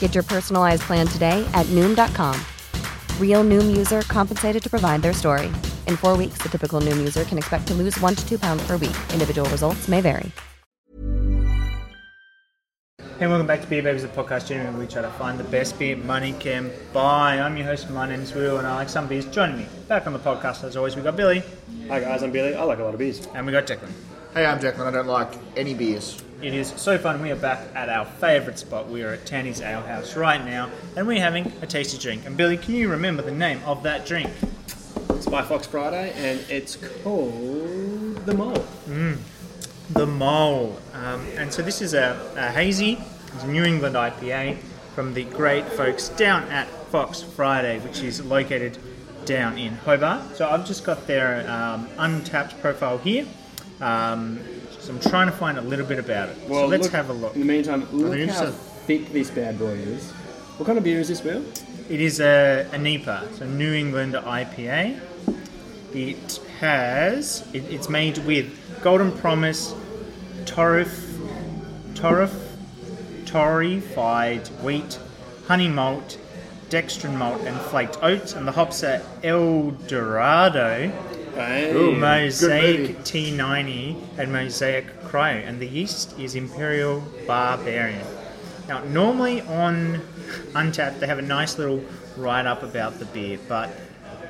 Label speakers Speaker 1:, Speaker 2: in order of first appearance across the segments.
Speaker 1: Get your personalized plan today at Noom.com. Real Noom user compensated to provide their story. In four weeks, the typical Noom user can expect to lose one to two pounds per week. Individual results may vary.
Speaker 2: Hey, welcome back to Beer Babies, the podcast journey where we try to find the best beer money can buy. I'm your host, my name's Will, and I like some beers. Joining me back on the podcast, as always, we've got Billy
Speaker 3: Hi guys, I'm Billy. I like a lot of beers.
Speaker 2: and we got Declan.
Speaker 4: Hey, I'm Declan. I don't like any beers.
Speaker 2: It is so fun. We are back at our favourite spot. We are at Tanny's Ale House right now, and we're having a tasty drink. And Billy, can you remember the name of that drink?
Speaker 3: It's by Fox Friday, and it's called the Mole.
Speaker 2: The Mole. Um, and so this is a, a hazy it's a New England IPA from the great folks down at Fox Friday, which is located down in Hobart. So I've just got their um, Untappd profile here. Um, so I'm trying to find a little bit about it. so let's
Speaker 3: look-
Speaker 2: have a look.
Speaker 3: In the meantime, look
Speaker 2: think
Speaker 3: how
Speaker 2: so.
Speaker 3: thick this bad boy is. What kind of beer is this, Will?
Speaker 2: It is a, a NEPA, so New England IPA. It has, it, it's made with Golden Promise, Torif, Torif, torrefied wheat, honey malt, dextrin malt, and flaked oats, and the hops are El Dorado,
Speaker 3: Hey.
Speaker 2: Mosaic T90, and Mosaic Cryo, and the yeast is Imperial Barbarian. Now, normally on Untappd, they have a nice little write up about the beer, but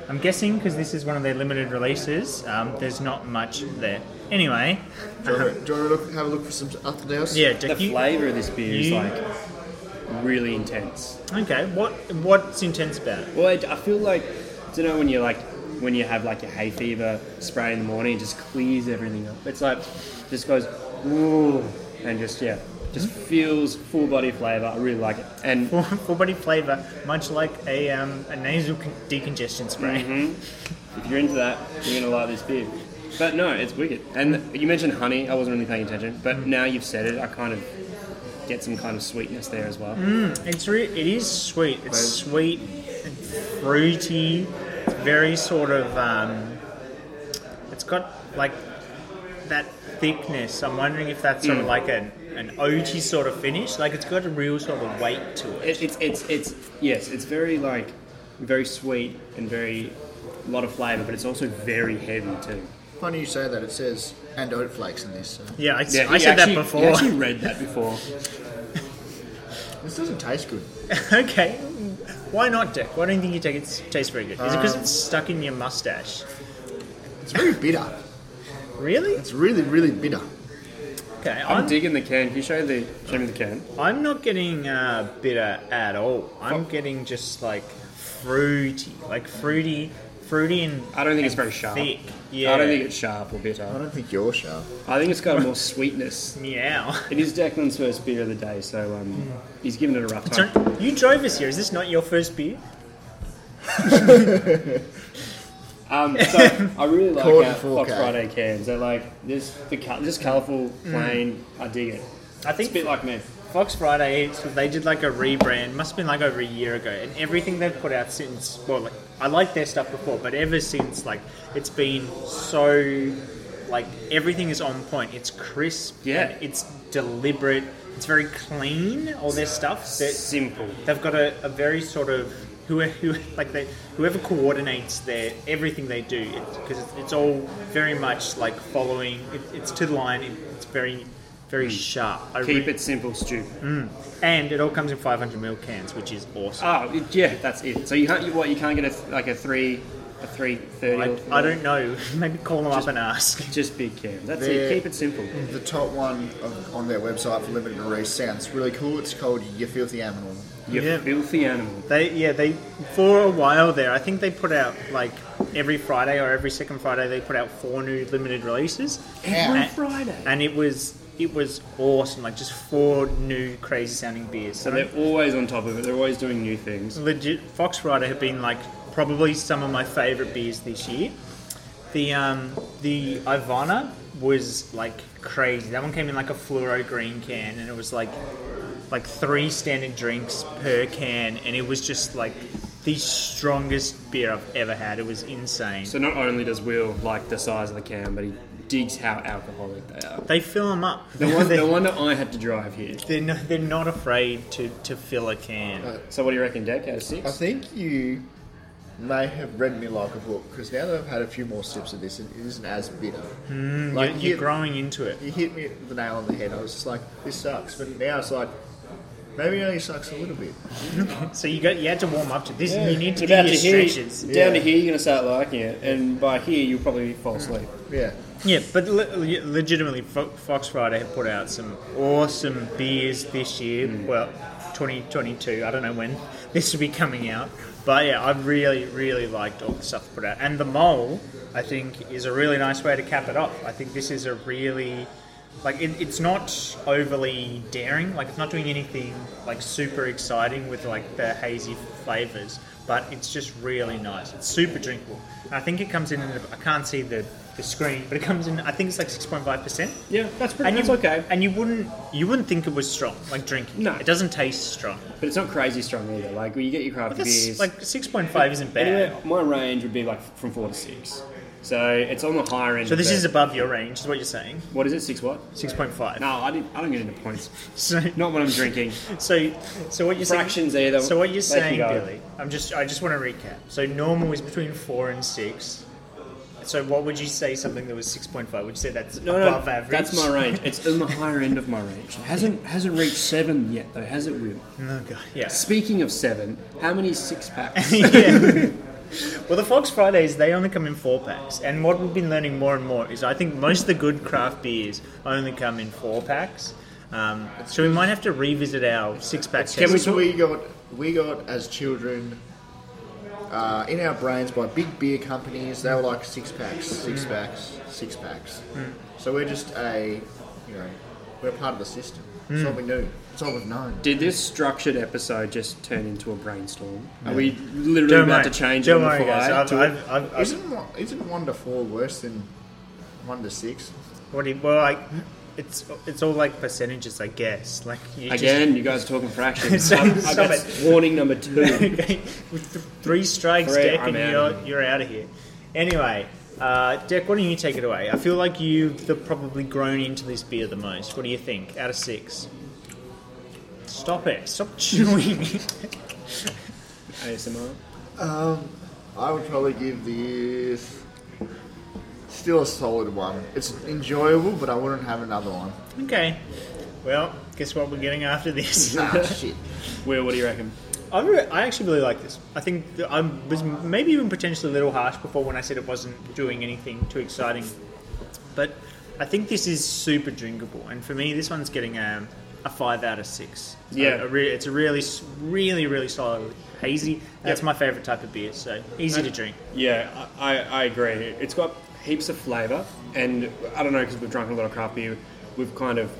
Speaker 2: I'm guessing because this is one of their limited releases, um, there's not much there. Anyway,
Speaker 4: Do you want to, do you want to look, have a look for some other else?
Speaker 2: yeah,
Speaker 3: The
Speaker 2: you-
Speaker 3: flavour of this beer is like really intense.
Speaker 2: Okay, what what's intense about it?
Speaker 3: Well, I, I feel like, do you know when you're like when you have like your hay fever spray in the morning, it just clears everything up. It's like just goes ooh, and just yeah, just feels full body flavour. I really like it. And
Speaker 2: Full, full body flavour, much like a, um, a nasal con- decongestion spray. Mm-hmm.
Speaker 3: If you're into that, you're gonna like this beer. But no, it's wicked. And you mentioned honey. I wasn't really paying attention, but mm. now you've said it, I kind of get some kind of sweetness there as well.
Speaker 2: Mm, it's re- it is sweet. It's sweet and fruity. It's very sort of um, it's got like that thickness. I'm wondering if that's sort of like an an oaty sort of finish. Like it's got a real sort of weight to it.
Speaker 3: It, it's it's it's yes, it's very like very sweet and very a lot of flavour, but it's also very heavy too.
Speaker 4: Funny you say that. It says and oat flakes in this. So.
Speaker 2: Yeah, I,
Speaker 3: Yeah,
Speaker 2: I said
Speaker 3: actually-
Speaker 2: that
Speaker 3: He
Speaker 2: before.
Speaker 3: actually read that before.
Speaker 4: This doesn't taste good.
Speaker 2: okay, why not, Dick? Why don't you think you take it tastes very good? Is it because it's stuck in your mustache?
Speaker 4: It's very bitter.
Speaker 2: Really?
Speaker 4: It's really, really bitter.
Speaker 2: Okay,
Speaker 3: I'm
Speaker 2: I'm,
Speaker 3: digging the can. Can you show the show me the can?
Speaker 2: I'm not getting uh, bitter at all. I'm getting just like fruity, like fruity, fruity and
Speaker 3: I don't think it's very sharp.
Speaker 2: Thick. Yeah.
Speaker 3: I don't think it's sharp or bitter.
Speaker 4: I
Speaker 3: bitter.
Speaker 4: don't think you're sharp.
Speaker 3: I think it's got more sweetness.
Speaker 2: Meow.
Speaker 3: It is Declan's first beer of the day, so um, he's giving it a rough
Speaker 2: So
Speaker 3: time.
Speaker 2: you drove us here. Is this not your first beer?
Speaker 3: Um, so I really like
Speaker 4: Caught
Speaker 3: our
Speaker 4: in 4K.
Speaker 3: Fox Friday cans. They're like this, the col- just colourful, plain. I dig it.
Speaker 2: I
Speaker 3: It's
Speaker 2: think
Speaker 3: a bit like me.
Speaker 2: Fox Friday, they did like a rebrand. Must have been like over a year ago, and everything they've put out since. Well, like, I liked their stuff before, but ever since, like it's been so, like everything is on point. It's crisp.
Speaker 3: Yeah.
Speaker 2: it's deliberate. It's very clean. All their stuff. They're-
Speaker 3: Simple.
Speaker 2: They've got a, a very sort of whoever who, like they whoever coordinates their everything they do because it's, it's all very much like following. It, it's to the line. It, it's very very mm. sharp. I
Speaker 3: Keep
Speaker 2: re-
Speaker 3: it simple, stupid. Mm.
Speaker 2: and it all comes in 500 ml cans, which is awesome.
Speaker 3: Oh, yeah, that's it. So you can't, you, what, you can't get a, like a three, a three thirty.
Speaker 2: I, I don't know. Maybe call them up and ask.
Speaker 3: Just big cans. That's
Speaker 4: They're-
Speaker 3: it. Keep it simple.
Speaker 4: The top one of, on their website for limited release sounds really cool. It's called You Filthy Animal.
Speaker 3: You
Speaker 2: Yeah.
Speaker 3: filthy animal.
Speaker 2: They yeah they for a while there. I think they put out like every Friday or every second Friday they put out four new limited releases.
Speaker 4: Every
Speaker 2: And-
Speaker 3: Friday.
Speaker 2: and it was it was awesome. Like just four new crazy sounding beers.
Speaker 3: So they're always on top of it. They're always doing new things.
Speaker 2: legit Fox Friday have been like probably some of my favorite beers this year. The um the Ivana was like crazy. That one came in like a fluoro green can, and it was like like three standard drinks per can, and it was just like the strongest beer I've ever had. It was insane.
Speaker 3: So not only does Will like the size of the can, but he digs how alcoholic they are.
Speaker 2: they fill them up.
Speaker 3: No one,
Speaker 2: they're,
Speaker 3: wonder I had to drive here.
Speaker 2: they're, not, they're not afraid to, to fill a can.
Speaker 3: So what do you reckon, Deck? Out of
Speaker 4: I think you may have read me like a book because now that I've had a few more sips of this, it isn't as bitter.
Speaker 2: Mm,
Speaker 4: like
Speaker 2: you're,
Speaker 4: you-
Speaker 2: you're growing into it.
Speaker 4: You hit me with the nail on the head. I was just like, this sucks. But now it's like, maybe it only sucks a little bit.
Speaker 2: So you got you had to warm up to this. You need to
Speaker 3: It's
Speaker 2: do your
Speaker 3: to here,
Speaker 2: stretches.
Speaker 3: down
Speaker 4: Yeah.
Speaker 3: to here, you're going to start liking it, and by here, you'll probably fall mm. asleep.
Speaker 4: Yeah.
Speaker 2: Yeah, but le- le- legitimately, Fo- Fox Friday have put out some awesome beers this year. Mm. Well, 2022. I don't know when this will be coming out, but yeah, I really, really liked all the stuff put out. And the mole, I think, is a really nice way to cap it off. I think this is a really like it, it's not overly daring. Like it's not doing anything like super exciting with like the hazy flavors, but it's just really nice. It's super drinkable. And I think it comes in. I can't see the the screen, but it comes in. I think it's like six point five percent.
Speaker 3: Yeah, that's pretty,
Speaker 2: And
Speaker 3: that's
Speaker 2: you,
Speaker 3: okay.
Speaker 2: And you wouldn't you wouldn't think it was strong, like drinking.
Speaker 3: No.
Speaker 2: it doesn't taste strong.
Speaker 3: But it's not crazy strong either. Like, when you get your craft beers,
Speaker 2: like six point five isn't bad.
Speaker 3: anywhere, my range would be like from four to six. So it's on the higher end.
Speaker 2: So this is above your range, is what you're saying.
Speaker 3: what is it? Six what?
Speaker 2: Six point five.
Speaker 3: No, I didn't. I don't get into points.
Speaker 2: So,
Speaker 3: Not when I'm drinking.
Speaker 2: so, so what you're
Speaker 3: Fractions
Speaker 2: saying?
Speaker 3: either.
Speaker 2: So what you're saying,
Speaker 3: go.
Speaker 2: Billy? I'm just I just want to recap. So normal is between four and six. So what would you say? Something that was six point five? Would you say that's
Speaker 3: No, no,
Speaker 2: above average?
Speaker 3: that's my range. It's in the higher end of my range. It hasn't hasn't reached seven yet though, has it? Will?
Speaker 2: Oh god, yeah.
Speaker 3: Speaking of seven, how many six packs?
Speaker 2: yeah. Well, the Fox Fridays they only come in four packs, and what we've been learning more and more is I think most of the good craft beers only come in four packs. Um, so we might have to revisit our six pack.
Speaker 3: Can we
Speaker 4: So we got we got as children uh, in our brains by big beer companies. They were like six packs, six packs, six packs. So we're just a you know we're part of the system. It's all we knew. It's all we've known.
Speaker 3: Did this structured episode just turn into a brainstorm? Are we literally
Speaker 2: Don't
Speaker 3: about
Speaker 2: worry.
Speaker 3: to change
Speaker 2: Don't
Speaker 3: on the
Speaker 2: worry,
Speaker 3: fly?
Speaker 2: guys. I've,
Speaker 3: to-
Speaker 2: I've, I've, I've,
Speaker 4: Isn't one- isn't one to four worse than one to six?
Speaker 2: what do you, well, like it's it's all like percentages, I guess. Like you just-
Speaker 3: Again, you guys are talking fractions.
Speaker 2: Stop-
Speaker 3: I've- I've
Speaker 2: stop
Speaker 3: got
Speaker 2: it.
Speaker 3: warning number two.
Speaker 2: with th- three strikes,
Speaker 3: Three,
Speaker 2: Deck,
Speaker 3: I'm
Speaker 2: and
Speaker 3: out.
Speaker 2: you're, you're out of here. Anyway, uh, Deck, why don't you take it away? I feel like you've the, probably grown into this beer the most. What do you think? Out of six? Stop it. Stop chewing.
Speaker 3: ASMR.
Speaker 4: Um, I would probably give this still a solid one. It's enjoyable, but I wouldn't have another one.
Speaker 2: okay. Well, guess what we're getting after this?
Speaker 4: Ah, shit.
Speaker 3: Will, what do you reckon?
Speaker 2: I, re- I actually really like this. I think I was maybe even potentially a little harsh before when I said it wasn't doing anything too exciting, but I think this is super drinkable. And for me, this one's getting a, a five out of six. So
Speaker 3: Yeah.
Speaker 2: a re- it's a really, really, really solid hazy. That's my favorite type of beer. So easy to drink.
Speaker 3: Yeah, I, I agree. It's got heaps of flavour, and I don't know because we've drunk a lot of craft beer, we've kind of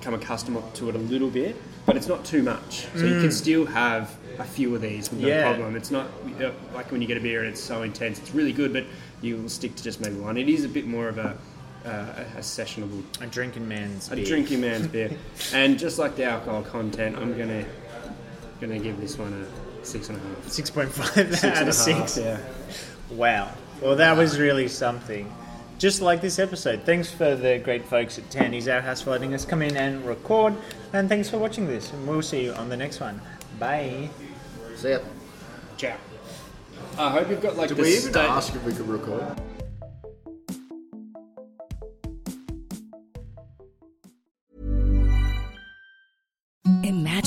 Speaker 3: come accustomed to it a little bit, but it's not too much. So you can still have a few of these with no
Speaker 2: Yeah.
Speaker 3: problem. It's not uh, like when you get a beer and it's so intense. It's really good, but you'll stick to just maybe one. It is a bit more of a uh, a, a sessionable,
Speaker 2: A drinking man's beer.
Speaker 3: a
Speaker 2: beer.
Speaker 3: drinking man's beer. And just like the alcohol content, I'm gonna gonna give this one a six and a half.
Speaker 2: Six point five
Speaker 3: Six
Speaker 2: out
Speaker 3: and a
Speaker 2: of
Speaker 3: half,
Speaker 2: six.
Speaker 3: Yeah.
Speaker 2: Wow. Well, that was really something. Just like this episode. Thanks for the great folks at Tandy's Our House for letting us come in and record. And thanks for watching this. And we'll see you on the next one. Bye.
Speaker 4: See ya.
Speaker 3: Ciao. I hope you've got like
Speaker 4: Did we even
Speaker 3: sta-
Speaker 4: ask if we could record?